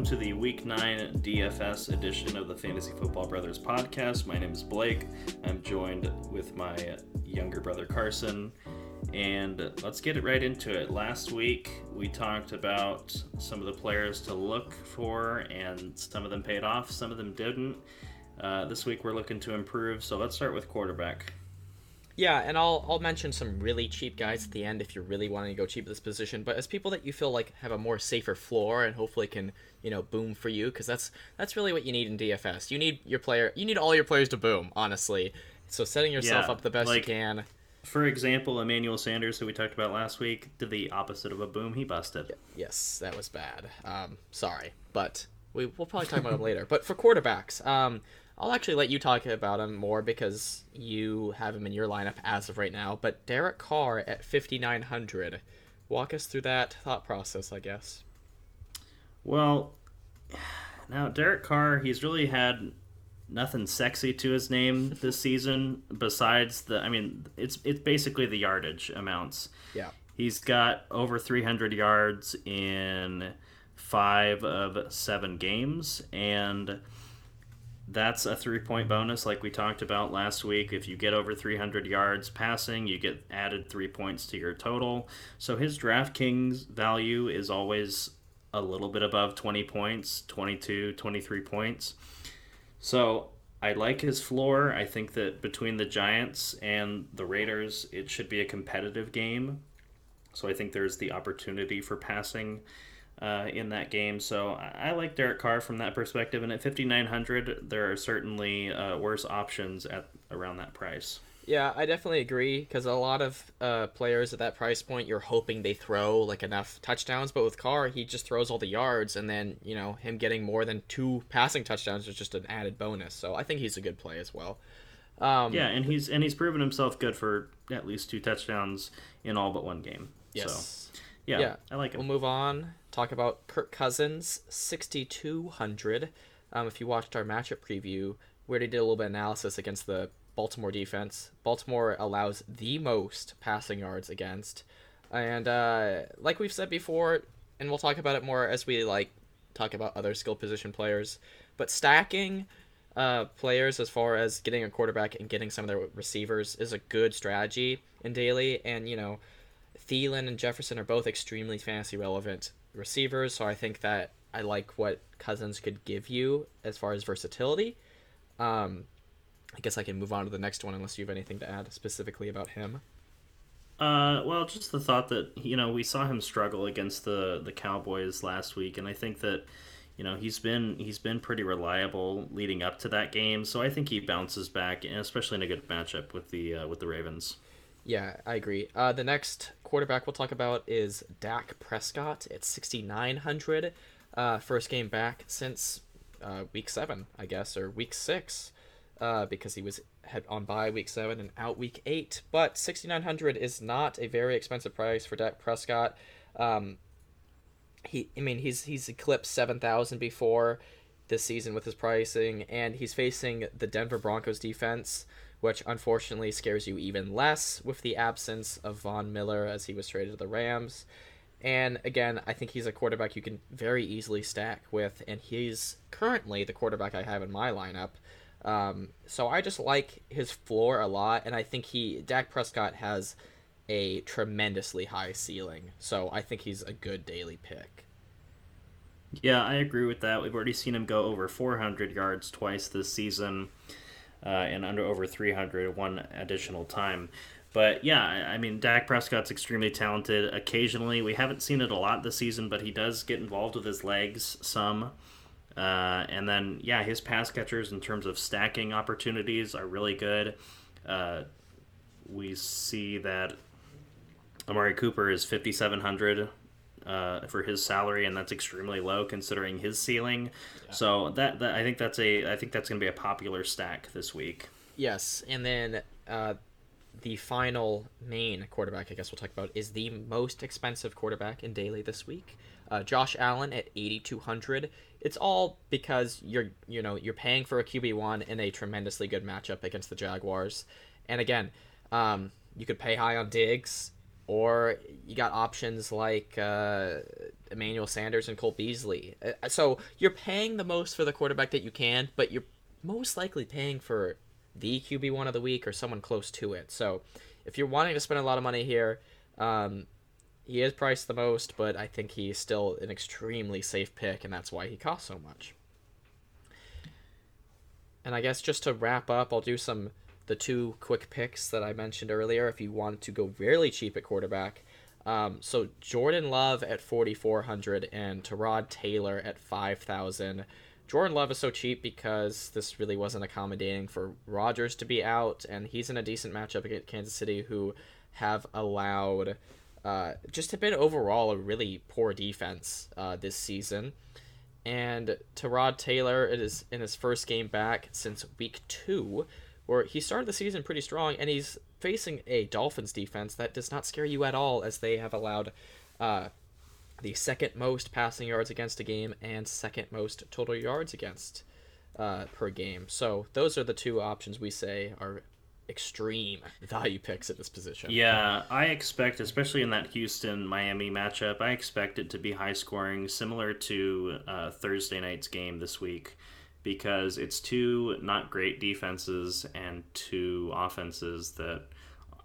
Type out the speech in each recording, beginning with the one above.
welcome to the Week 9 DFS edition of the Fantasy Football Brothers podcast. My name is Blake. I'm joined with my younger brother Carson. And let's get it right into it. Last week, we talked about some of the players to look for, and some of them paid off, some of them didn't. Uh, this week, we're looking to improve, so let's start with quarterback. Yeah, and I'll I'll mention some really cheap guys at the end if you're really wanting to go cheap at this position. But as people that you feel like have a more safer floor and hopefully can you know boom for you, because that's that's really what you need in DFS. You need your player, you need all your players to boom. Honestly, so setting yourself Yeah, up the best like- you can. For example, Emmanuel Sanders, who we talked about last week, did the opposite of a boom. He busted. Yes, that was bad. Um, sorry, but we we'll probably talk about him later. But for quarterbacks, um, I'll actually let you talk about him more because you have him in your lineup as of right now. But Derek Carr at 5900. Walk us through that thought process, I guess. Well, now Derek Carr, he's really had nothing sexy to his name this season besides the I mean, it's it's basically the yardage amounts. Yeah. He's got over 300 yards in 5 of 7 games and that's a three point bonus, like we talked about last week. If you get over 300 yards passing, you get added three points to your total. So his DraftKings value is always a little bit above 20 points 22, 23 points. So I like his floor. I think that between the Giants and the Raiders, it should be a competitive game. So I think there's the opportunity for passing uh, in that game. So I like Derek Carr from that perspective. And at 5,900, there are certainly uh, worse options at around that price. Yeah, I definitely agree because a lot of uh, players at that price point, you're hoping they throw like enough touchdowns, but with Carr, he just throws all the yards, and then you know him getting more than two passing touchdowns is just an added bonus. So I think he's a good play as well. Um, Yeah, and he's and he's proven himself good for at least two touchdowns in all but one game. Yes. So yeah, Yeah. I like him. We'll move on. Talk about Kirk Cousins, 6,200. Um, if you watched our matchup preview, we already did a little bit of analysis against the Baltimore defense. Baltimore allows the most passing yards against. And uh, like we've said before, and we'll talk about it more as we like talk about other skill position players, but stacking uh, players as far as getting a quarterback and getting some of their receivers is a good strategy in daily. And you know, Thielen and Jefferson are both extremely fantasy relevant receivers, so I think that I like what Cousins could give you as far as versatility. Um, I guess I can move on to the next one unless you have anything to add specifically about him. Uh, well, just the thought that you know we saw him struggle against the the Cowboys last week, and I think that you know he's been he's been pretty reliable leading up to that game. So I think he bounces back, especially in a good matchup with the uh, with the Ravens. Yeah, I agree. Uh, the next quarterback we'll talk about is Dak Prescott at 6,900. Uh, first game back since uh, week seven, I guess, or week six, uh, because he was had on bye week seven and out week eight. But 6,900 is not a very expensive price for Dak Prescott. Um, he, I mean, he's he's eclipsed 7,000 before this season with his pricing, and he's facing the Denver Broncos defense which unfortunately scares you even less with the absence of Von Miller as he was traded to the Rams. And again, I think he's a quarterback you can very easily stack with, and he's currently the quarterback I have in my lineup. Um, so I just like his floor a lot, and I think he Dak Prescott has a tremendously high ceiling. So I think he's a good daily pick. Yeah, I agree with that. We've already seen him go over 400 yards twice this season, uh, and under over 300 one additional time. But yeah, I I mean, Dak Prescott's extremely talented. Occasionally, we haven't seen it a lot this season, but he does get involved with his legs some. Uh, and then, yeah, his pass catchers in terms of stacking opportunities are really good. Uh, we see that Amari Cooper is 5,700 uh, for his salary, and that's extremely low considering his ceiling. So that, that I think that's a I think that's going to be a popular stack this week. Yes, and then uh, the final main quarterback I guess we'll talk about is the most expensive quarterback in daily this week. Uh, Josh Allen at 8200. It's all because you're you know you're paying for a QB one in a tremendously good matchup against the Jaguars, and again, um, you could pay high on Diggs or you got options like uh, Emmanuel Sanders and Cole Beasley. Uh, so you're paying the most for the quarterback that you can, but you're most likely paying for the QB one of the week or someone close to it. So if you're wanting to spend a lot of money here, um, he is priced the most, but I think he's still an extremely safe pick, and that's why he costs so much. And I guess just to wrap up, I'll do some the two quick picks that I mentioned earlier. If you want to go really cheap at quarterback, um, so Jordan Love at forty four hundred and Tyrod Taylor at five thousand. Jordan Love is so cheap because this really wasn't accommodating for Rodgers to be out, and he's in a decent matchup against Kansas City, who have allowed uh, just have been overall a really poor defense uh, this season. And Tyrod Taylor, it is in his first game back since week two, where he started the season pretty strong, and he's facing a Dolphins defense that does not scare you at all, as they have allowed uh, the second most passing yards against a game and second most total yards against uh, per game. So those are the two options we say are extreme value picks at this position. Yeah, I expect, especially in that Houston Miami matchup, I expect it to be high scoring, similar to uh, Thursday night's game this week, because it's two not great defenses and two offenses that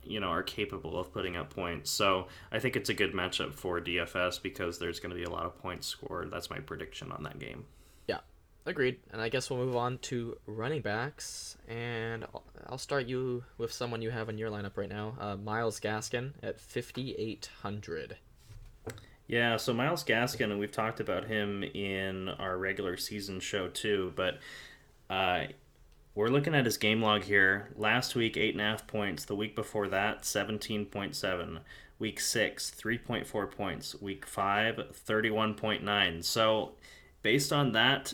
you know are capable of putting up points. So I think it's a good matchup for DFS because there's going to be a lot of points scored. That's my prediction on that game. Agreed. And I guess we'll move on to running backs, and I'll start you with someone you have in your lineup right now, uh, Myles Gaskin at fifty eight hundred. Yeah, so Myles Gaskin, and we've talked about him in our regular season show too, but uh, we're looking at his game log here. Last week, 8.5 points. The week before that, 17.7. Week 6, 3.4 points. Week 5, 31.9. So, based on that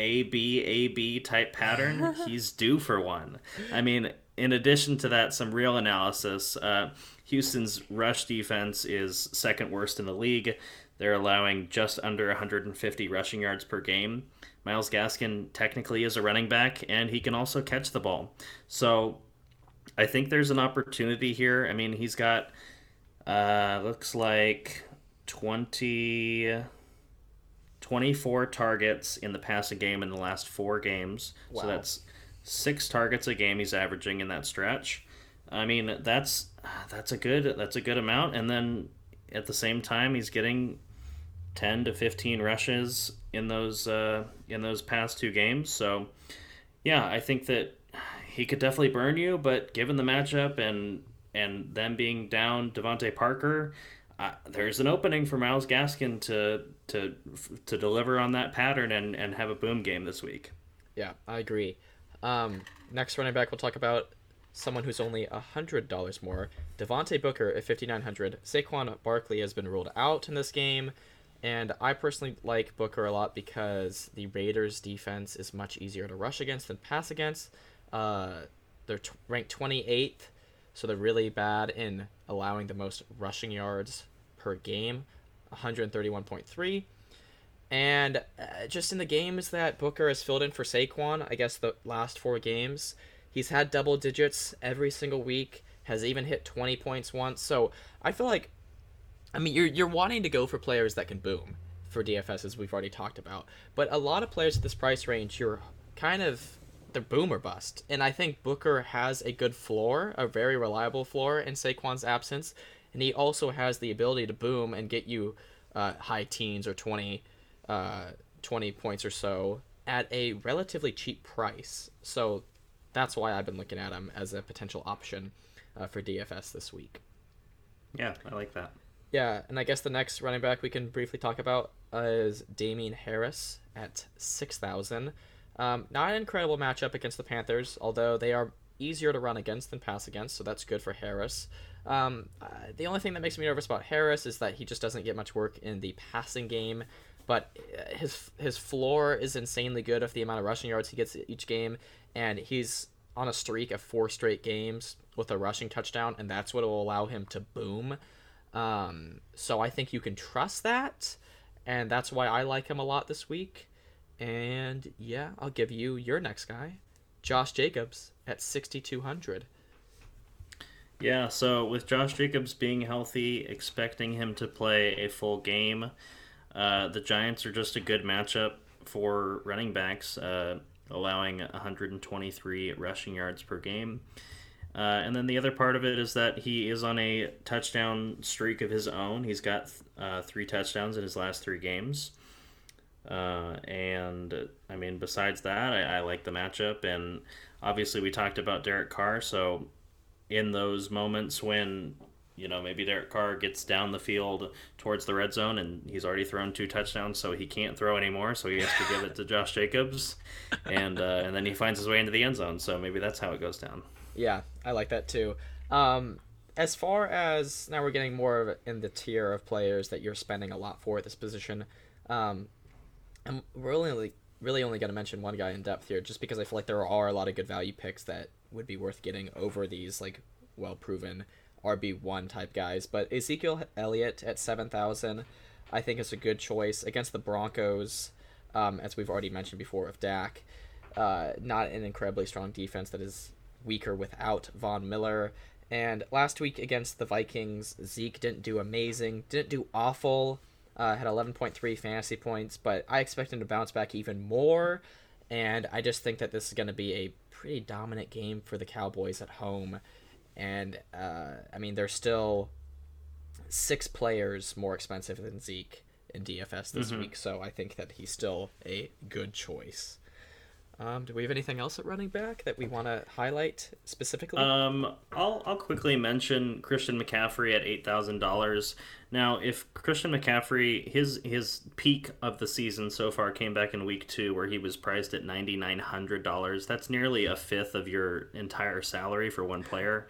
A, B, A, B type pattern, he's due for one. I mean, in addition to that, some real analysis. Uh, Houston's rush defense is second worst in the league. They're allowing just under 150 rushing yards per game. Myles Gaskin technically is a running back, and he can also catch the ball. So I think there's an opportunity here. I mean, he's got uh, looks like 20, 24 targets in the passing game in the last four games. Wow. So that's six targets a game he's averaging in that stretch. I mean, that's that's a good that's a good amount. And then at the same time, he's getting 10 to 15 rushes in those uh, in those past two games. So, yeah, I think that he could definitely burn you. But given the matchup and and them being down DeVante Parker, uh, there's an opening for Myles Gaskin to to to deliver on that pattern and and have a boom game this week. Yeah, I agree. Um, next running back we'll talk about someone who's only hundred dollars more. Devontae Booker at fifty nine hundred. Saquon Barkley has been ruled out in this game. And I personally like Booker a lot because the Raiders' defense is much easier to rush against than pass against. Uh, they're t- ranked 28th, so they're really bad in allowing the most rushing yards per game, 131.3. And uh, just in the games that Booker has filled in for Saquon, I guess the last four games, he's had double digits every single week, has even hit 20 points once. So I feel like I mean, you're you're wanting to go for players that can boom for DFS as we've already talked about, but a lot of players at this price range, you're kind of they're boom or bust, and I think Booker has a good floor, a very reliable floor in Saquon's absence, and he also has the ability to boom and get you uh, high teens or 20, uh, 20 points or so at a relatively cheap price. So that's why I've been looking at him as a potential option uh, for DFS this week. Yeah, I like that. Yeah, and I guess the next running back we can briefly talk about is Damien Harris at 6,000. Um, not an incredible matchup against the Panthers, although they are easier to run against than pass against, so that's good for Harris. Um, uh, the only thing that makes me nervous about Harris is that he just doesn't get much work in the passing game, but uh, his his floor is insanely good of the amount of rushing yards he gets each game, and he's on a streak of four straight games with a rushing touchdown, and that's what will allow him to boom. Um, so I think you can trust that, and that's why I like him a lot this week. And yeah, I'll give you your next guy, Josh Jacobs at 6200. Yeah, so with Josh Jacobs being healthy, expecting him to play a full game, uh, the Giants are just a good matchup for running backs, uh, allowing 123 rushing yards per game. Uh, and then the other part of it is that he is on a touchdown streak of his own. He's got uh, three touchdowns in his last three games. Uh, and I mean, besides that, I, I, like the matchup. And obviously, we talked about Derek Carr. So, in those moments when you know maybe Derek Carr gets down the field towards the red zone and he's already thrown two touchdowns, so he can't throw anymore. So he has to give it to Josh Jacobs, and uh, and then he finds his way into the end zone. So maybe that's how it goes down. Yeah, I like that too. Um, as far as now, we're getting more in the tier of players that you're spending a lot for at this position. Um, we're only really only going to mention one guy in depth here, just because I feel like there are a lot of good value picks that would be worth getting over these like well proven RB one type guys. But Ezekiel Elliott at seven thousand, I think is a good choice against the Broncos, um, as we've already mentioned before of Dak. Uh, not an incredibly strong defense that is weaker without Von Miller. And last week against the Vikings, Zeke didn't do amazing, didn't do awful. Uh, had 11.3 fantasy points, but I expect him to bounce back even more. And I just think that this is going to be a pretty dominant game for the Cowboys at home. And uh, I mean, they're still six players more expensive than Zeke in DFS this mm-hmm. week, so I think that he's still a good choice. Um, do we have anything else at running back that we want to highlight specifically? Um, I'll I'll quickly mention Christian McCaffrey at eight thousand dollars. Now, if Christian McCaffrey his his peak of the season so far came back in week two, where he was priced at ninety nine hundred dollars, that's nearly a fifth of your entire salary for one player.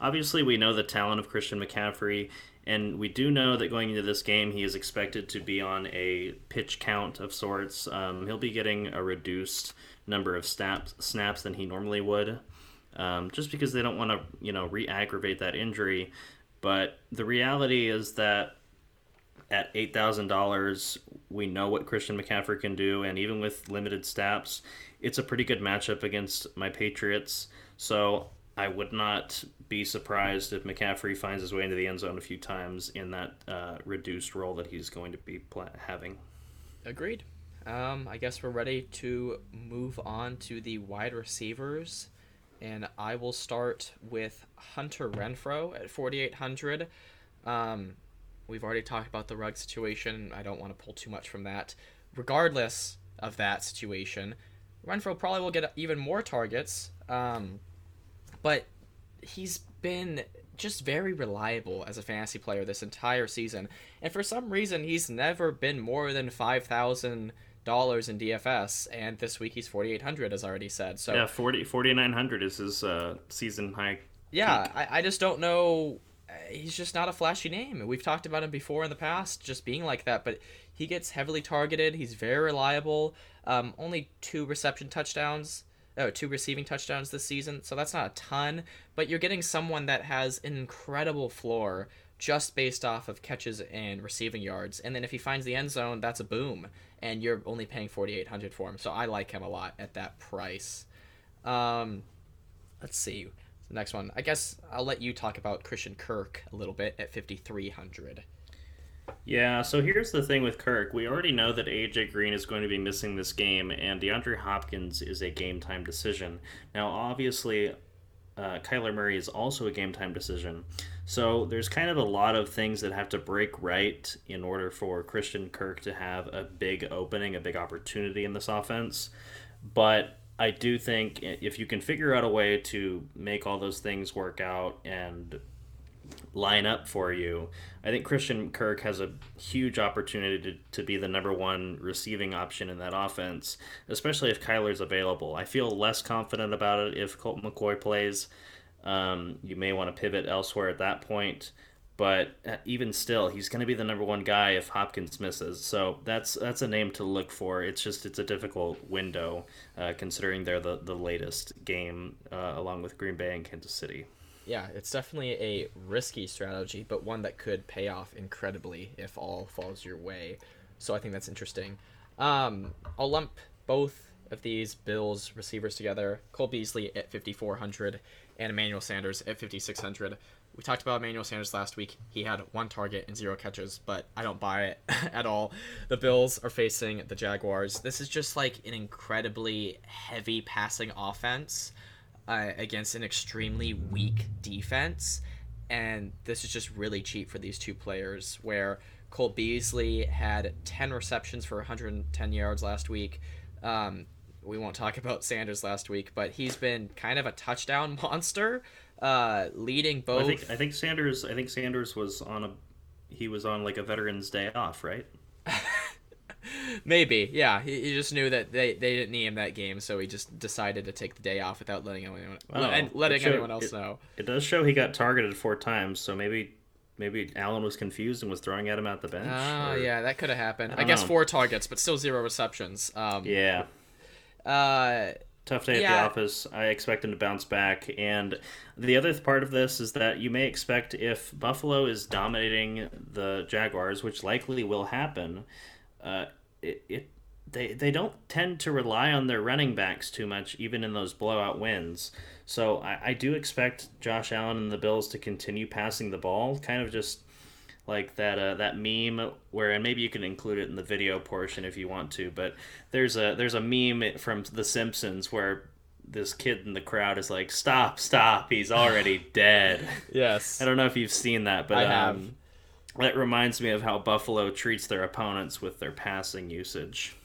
Obviously, we know the talent of Christian McCaffrey. And we do know that going into this game, he is expected to be on a pitch count of sorts. Um, he'll be getting a reduced number of snaps snaps than he normally would, um, just because they don't want to you know re-aggravate that injury. But the reality is that at eight thousand dollars, we know what Christian McCaffrey can do, and even with limited snaps, it's a pretty good matchup against my Patriots. So I would not be surprised if McCaffrey finds his way into the end zone a few times in that uh, reduced role that he's going to be pl- having. Agreed um, I guess we're ready to move on to the wide receivers. And I will start with Hunter Renfrow at 4,800. Um, we've already talked about the Ruggs situation. I don't want to pull too much from that. Regardless of that situation, Renfrow probably will get even more targets. Um, but he's been just very reliable as a fantasy player this entire season. And for some reason, he's never been more than 5,000 dollars in DFS, and this week he's forty eight hundred, as already said. So yeah, 40, 4900 is his uh, season high. Yeah, I, I just don't know. He's just not a flashy name. We've talked about him before in the past, just being like that. But he gets heavily targeted. He's very reliable. Um, only two reception touchdowns. Oh, two receiving touchdowns this season, so that's not a ton. But you're getting someone that has an incredible floor just based off of catches and receiving yards. And then if he finds the end zone, that's a boom and you're only paying 4800 for him so i like him a lot at that price um, let's see the next one i guess i'll let you talk about christian kirk a little bit at 5300 yeah, so here's the thing with Kirk. We already know that AJ Green is going to be missing this game, and DeAndre Hopkins is a game time decision. Now, obviously, uh, Kyler Murray is also a game time decision. So there's kind of a lot of things that have to break right in order for Christian Kirk to have a big opening, a big opportunity in this offense. But I do think if you can figure out a way to make all those things work out and line up for you. I think Christian Kirk has a huge opportunity to, to be the number one receiving option in that offense, especially if Kyler's available. I feel less confident about it if Colt McCoy plays. Um, you may want to pivot elsewhere at that point, but uh, even still, he's going to be the number one guy if Hopkins misses. So that's that's a name to look for. It's just it's a difficult window uh, considering they're the the latest game uh, along with Green Bay and Kansas City yeah, it's definitely a risky strategy, but one that could pay off incredibly if all falls your way. So I think that's interesting. Um, I'll lump both of these Bills receivers together. Cole Beasley at 5,400 and Emmanuel Sanders at 5,600. We talked about Emmanuel Sanders last week. He had one target and zero catches, but I don't buy it at all. The Bills are facing the Jaguars. This is just like an incredibly heavy passing offense uh, against an extremely weak defense. And this is just really cheap for these two players, where Cole Beasley had 10 receptions for 110 yards last week. Um, we won't talk about Sanders last week, but he's been kind of a touchdown monster, uh, leading both. I think I think Sanders I think Sanders was on a he was on like a Veterans Day off, right? Maybe, yeah. He, he just knew that they, they didn't need him that game, so he just decided to take the day off without letting anyone Oh, and letting showed- anyone else it- know. It does show he got targeted four times, so maybe maybe Allen was confused and was throwing at him at the bench. Ah, or- yeah, that could have happened. I, don't guess know. four targets, but still zero receptions. Um, Yeah. Uh, Tough day at the office. I expect him to bounce back. And the other part of this is that you may expect if Buffalo is dominating the Jaguars, which likely will happen, uh, it, it they they don't tend to rely on their running backs too much, even in those blowout wins. So I, I do expect Josh Allen and the Bills to continue passing the ball, kind of just like that uh, that meme where and maybe you can include it in the video portion if you want to but there's a there's a meme from the simpsons where this kid in the crowd is like stop stop he's already dead yes. i don't know if you've seen that but I have. That reminds me of how buffalo treats their opponents with their passing usage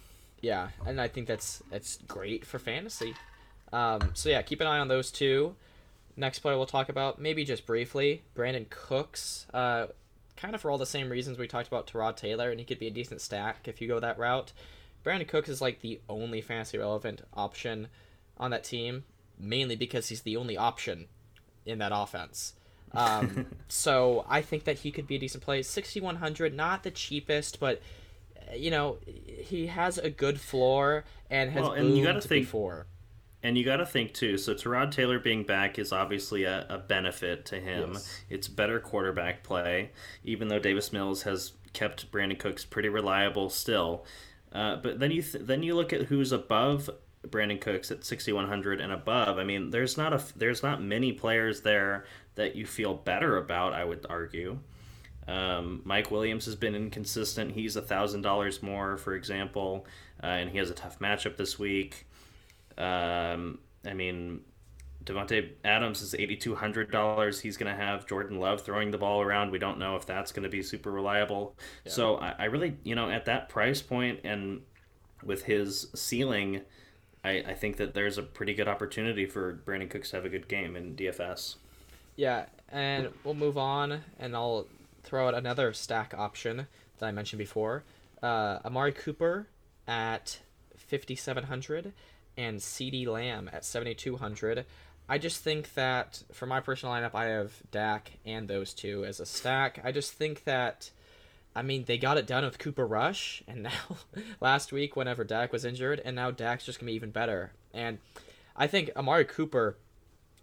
Yeah, and I think that's that's great for fantasy. Um, so yeah, keep an eye on those two. Next player we'll talk about, maybe just briefly, Brandin Cooks. Uh, kind of for all the same reasons we talked about Tyrod Taylor, and he could be a decent stack if you go that route. Brandin Cooks is like the only fantasy relevant option on that team, mainly because he's the only option in that offense. Um, so I think that he could be a decent play. 6,100, not the cheapest, but uh, you know he has a good floor and has Well, and you gotta think- before. And you got to think too. So Tyrod Taylor being back is obviously a, a benefit to him. Yes. It's better quarterback play, even though Davis Mills has kept Brandin Cooks pretty reliable still. Uh, but then you th- then you look at who's above Brandin Cooks at 6100 and above. I mean, there's not a f- there's not many players there that you feel better about. I would argue. Um, Mike Williams has been inconsistent. He's a thousand dollars more, for example, uh, and he has a tough matchup this week. Um, I mean, Davante Adams is eighty two hundred dollars. He's going to have Jordan Love throwing the ball around. We don't know if that's going to be super reliable. So I, I really, you know, at that price point and with his ceiling, I, I think that there's a pretty good opportunity for Brandin Cooks to have a good game in DFS. Yeah, and we'll move on, and I'll throw out another stack option that I mentioned before. Uh, Amari Cooper at 5,700 and CeeDee Lamb at 7,200. I just think that for my personal lineup, I have Dak and those two as a stack. I just think that, I mean, they got it done with Cooper Rush, and now last week, whenever Dak was injured, and now Dak's just going to be even better. And I think Amari Cooper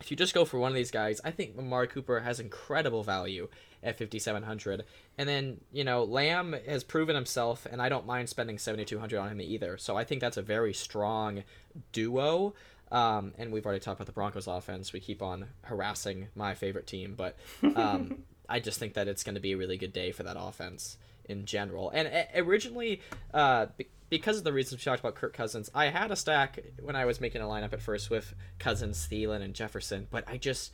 if you just go for one of these guys, I think Amari Cooper has incredible value at 5700. And then, you know, Lamb has proven himself and I don't mind spending 7200 on him either. So I think that's a very strong duo. Um, and we've already talked about the Broncos offense. We keep on harassing my favorite team, but um, I just think that it's going to be a really good day for that offense in general. And uh, originally, uh, because of the reasons we talked about Kirk Cousins, I had a stack when I was making a lineup at first with Cousins, Thielen, and Jefferson, but I just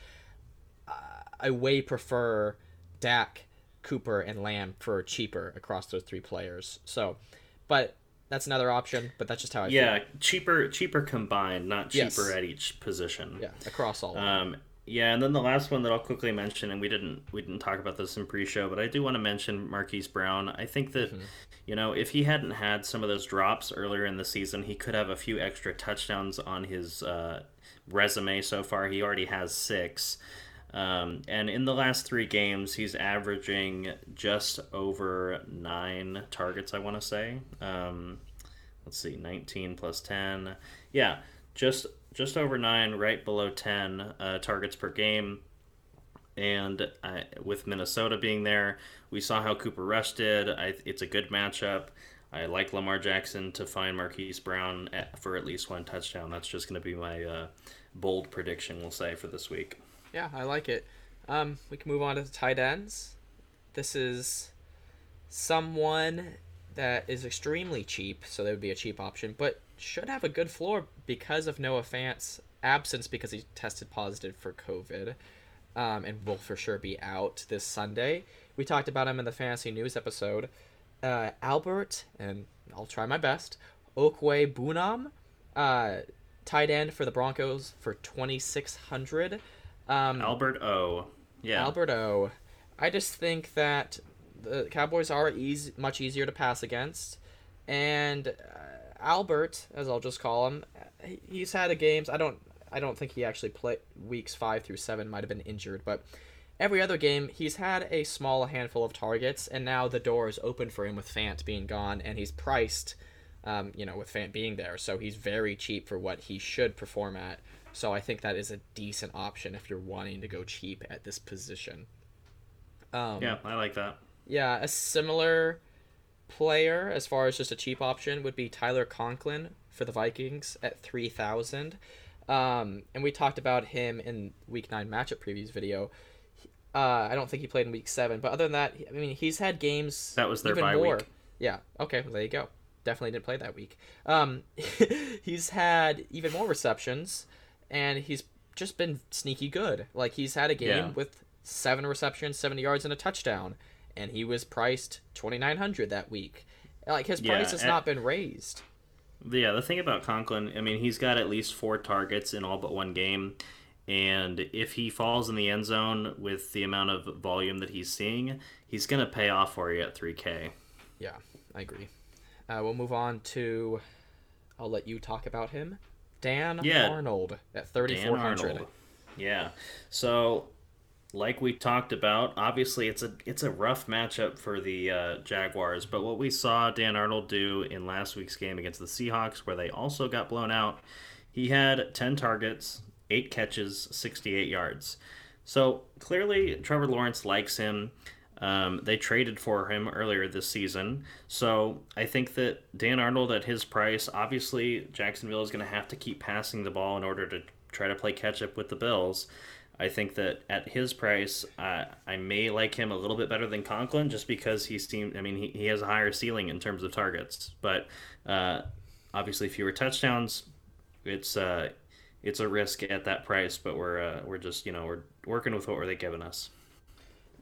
uh, I way prefer Dak, Cooper, and Lamb for cheaper across those three players. So, but that's another option. But that's just how I Yeah, feel. cheaper cheaper combined, not cheaper Yes. at each position. Yeah, across all. of them. Um, yeah, and then the last one that I'll quickly mention, and we didn't we didn't talk about this in pre-show, but I do want to mention Marquise Brown. I think that you know if he hadn't had some of those drops earlier in the season, he could have a few extra touchdowns on his uh, resume so far. He already has six. Um, and in the last three games, he's averaging just over nine targets, I want to say. Um, let's see 19 plus 10 yeah just just over 9 right below 10 uh, targets per game and uh, with minnesota being there we saw how cooper rush did I, it's a good matchup I like Lamar Jackson to find Marquise Brown at, for at least one touchdown. That's just going to be my uh, bold prediction, we'll say, for this week. Yeah, I like it. Um, we can move on to the tight ends. This is someone that is extremely cheap, so that would be a cheap option, but should have a good floor because of Noah Fant's absence because he tested positive for COVID um, and will for sure be out this Sunday. We talked about him in the fantasy news episode. Uh, Albert, and I'll try my best, Okwuegbunam, uh, tight end for the Broncos for 2600 um, Albert O. Yeah. Albert O. I just think that the Cowboys are easy, much easier to pass against, and uh, Albert, as I'll just call him, he's had a games. I don't, I don't think he actually played weeks five through seven. Might have been injured, but every other game he's had a small handful of targets, and now the door is open for him with Fant being gone, and he's priced, um, you know, with Fant being there, so he's very cheap for what he should perform at. So I think that is a decent option if you're wanting to go cheap at this position. Um, yeah, I like that. Yeah, a similar player as far as just a cheap option would be Tyler Conklin for the Vikings at 3000 um, and we talked about him in week 9 matchup previews video. Uh, I don't think he played in week 7 but other than that I mean he's had games that was their even bye more. week. Yeah. Okay. Well, there you go. Definitely didn't play that week. Um, he's had even more receptions and he's just been sneaky good. Like he's had a game yeah. with seven receptions 70 yards and a touchdown and he was priced 2900 that week. Like his price yeah, has not been raised. Yeah the thing about conklin i mean he's got at least four targets in all but one game and if he falls in the end zone with the amount of volume that he's seeing he's going to pay off for you at 3k yeah i agree. Uh, we'll move on to i'll let you talk about him. Dan yeah, arnold at 3400 yeah so like we talked about, obviously it's a it's a rough matchup for the uh, Jaguars. But what we saw Dan Arnold do in last week's game against the Seahawks, where they also got blown out, he had ten targets, eight catches, sixty eight yards. So clearly, Trevor Lawrence likes him. Um, they traded for him earlier this season. So I think that Dan Arnold at his price, obviously Jacksonville is going to have to keep passing the ball in order to try to play catch up with the Bills. I think that at his price, uh, I may like him a little bit better than Conklin just because he seemed. I mean, he, he has a higher ceiling in terms of targets, but uh, obviously fewer touchdowns. It's uh, it's a risk at that price, but we're uh, we're just you know we're working with what were they giving us.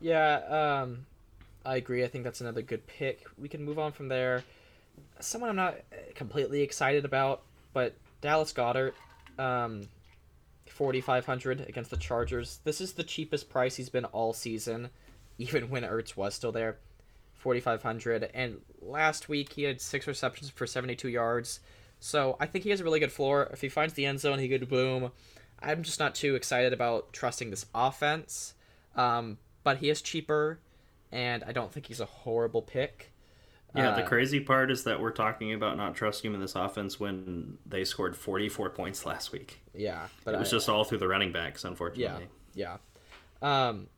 Yeah, um, I agree. I think that's another good pick. We can move on from there. Someone I'm not completely excited about, but Dallas Goedert. Um, 4500 against the Chargers. This is the cheapest price he's been all season, even when Ertz was still there. 4500 and last week he had six receptions for 72 yards. So I think he has a really good floor. If he finds the end zone, he could boom. I'm just not too excited about trusting this offense. Um, but he is cheaper, and I don't think he's a horrible pick. Yeah, uh, the crazy part is that we're talking about not trusting him in this offense when they scored 44 points last week. Yeah, but it was I, just all through the running backs, unfortunately. Yeah, yeah. Um,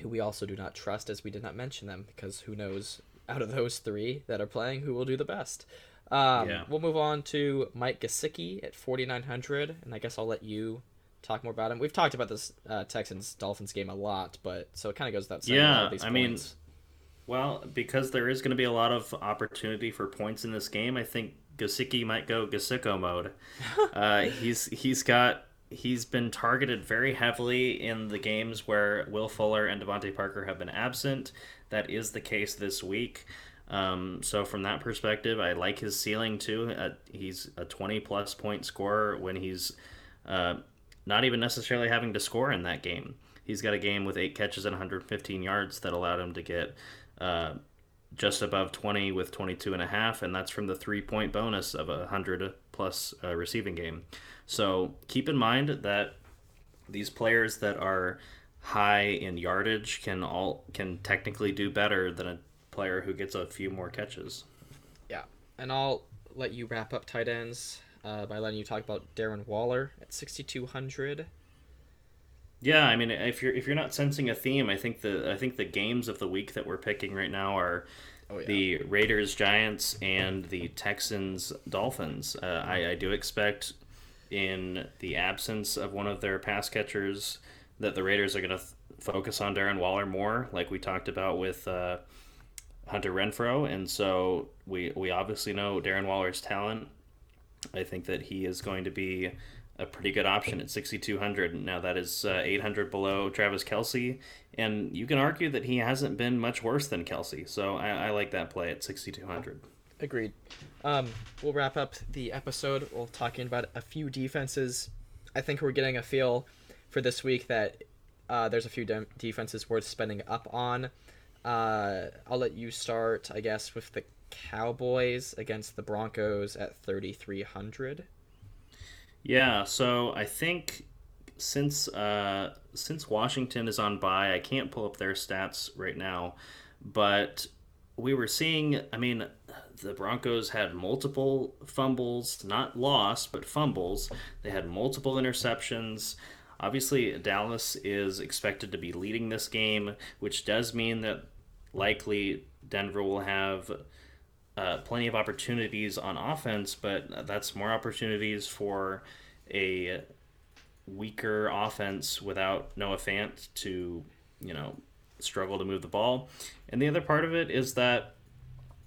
who we also do not trust, as we did not mention them, because who knows out of those three that are playing who will do the best. Um, yeah. We'll move on to Mike Gesicki at 4,900, and I guess I'll let you talk more about him. We've talked about this uh, Texans Dolphins game a lot, but so it kind of goes without saying. Yeah, I mean well, because there is going to be a lot of opportunity for points in this game, I think Gesicki might go Gasicko mode. uh, he's he's got he's been targeted very heavily in the games where Will Fuller and DeVante Parker have been absent. That is the case this week. Um, so from that perspective, I like his ceiling too. Uh, he's a 20 plus point scorer when he's uh, not even necessarily having to score in that game. He's got a game with eight catches and 115 yards that allowed him to get uh, just above 20 with 22 and a half, and that's from the three point bonus of a 100 plus uh, receiving game. So keep in mind that these players that are high in yardage can all can technically do better than a player who gets a few more catches. Yeah, and I'll let you wrap up tight ends uh, by letting you talk about Darren Waller at 6,200. Yeah, I mean, if you're if you're not sensing a theme, I think the I think the games of the week that we're picking right now are Oh, yeah. the Raiders Giants and the Texans Dolphins. Uh, I, I do expect in the absence of one of their pass catchers that the Raiders are going to th- focus on Darren Waller more, like we talked about with uh, Hunter Renfrow. And so we, we obviously know Darren Waller's talent. I think that he is going to be a pretty good option at 6,200. Now, that is uh, 800 below Travis Kelce. And you can argue that he hasn't been much worse than Kelce. So I, I like that play at 6,200. Agreed. Um, we'll wrap up the episode. We'll talking about a few defenses. I think we're getting a feel for this week that uh, there's a few de- defenses worth spending up on. Uh, I'll let you start, I guess, with the Cowboys against the Broncos at 3,300. Yeah, so I think since uh, since Washington is on bye, I can't pull up their stats right now, but we were seeing. I mean, the Broncos had multiple fumbles, not lost, but fumbles. They had multiple interceptions. Obviously, Dallas is expected to be leading this game, which does mean that likely Denver will have uh, plenty of opportunities on offense, but that's more opportunities for a weaker offense without Noah Fant to, you know, struggle to move the ball. And the other part of it is that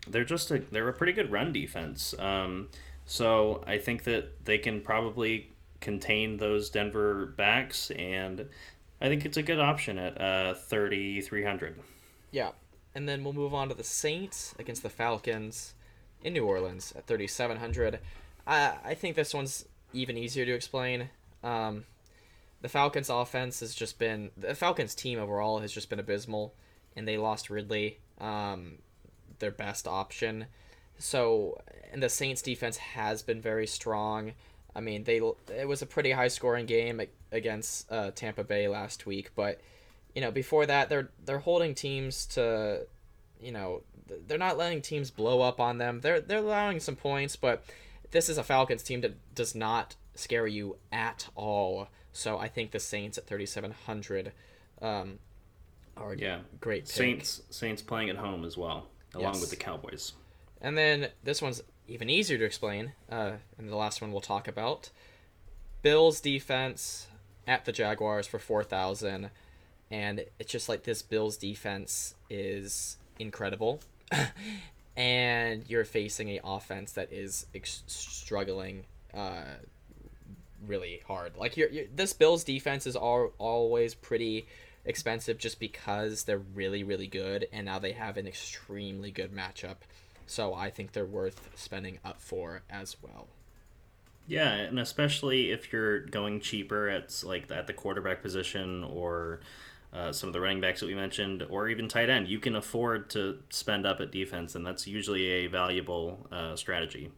they're just a they're a pretty good run defense. Um, so I think that they can probably contain those Denver backs, and I think it's a good option at uh, thirty three hundred. Yeah. And then we'll move on to the Saints against the Falcons in New Orleans at 3,700. I, I think this one's even easier to explain. Um, the Falcons' offense has just been. The Falcons' team overall has just been abysmal, and they lost Ridley, um, their best option. So, and the Saints' defense has been very strong. I mean, they it was a pretty high scoring game against uh, Tampa Bay last week, but you know, before that, they're they're holding teams to, you know, they're not letting teams blow up on them. They're they're allowing some points, but this is a Falcons team that does not scare you at all. So I think the Saints at thirty seven hundred, um, are Yeah, great. Pick. Saints Saints playing at home as well, along Yes. with the Cowboys. And then this one's even easier to explain, uh, and the last one we'll talk about. Bills defense at the Jaguars for four thousand, and it's just like this Bills defense is incredible, and you're facing a offense that is ex- struggling, uh, really hard. Like you're, you're this Bills defense is all, always pretty expensive just because they're really really good, and now they have an extremely good matchup. So I think they're worth spending up for as well. Yeah, and especially if you're going cheaper at like at the quarterback position or uh, some of the running backs that we mentioned, or even tight end, you can afford to spend up at defense, and that's usually a valuable uh, strategy.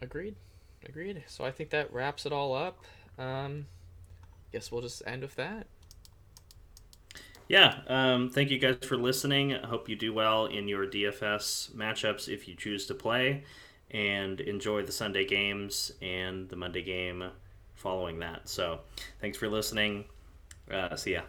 Agreed. Agreed. So I think that wraps it all up. Um, guess we'll just end with that. Yeah, um, thank you guys for listening. I hope you do well in your DFS matchups if you choose to play, and enjoy the Sunday games and the Monday game following that. So, thanks for listening. Uh, see ya.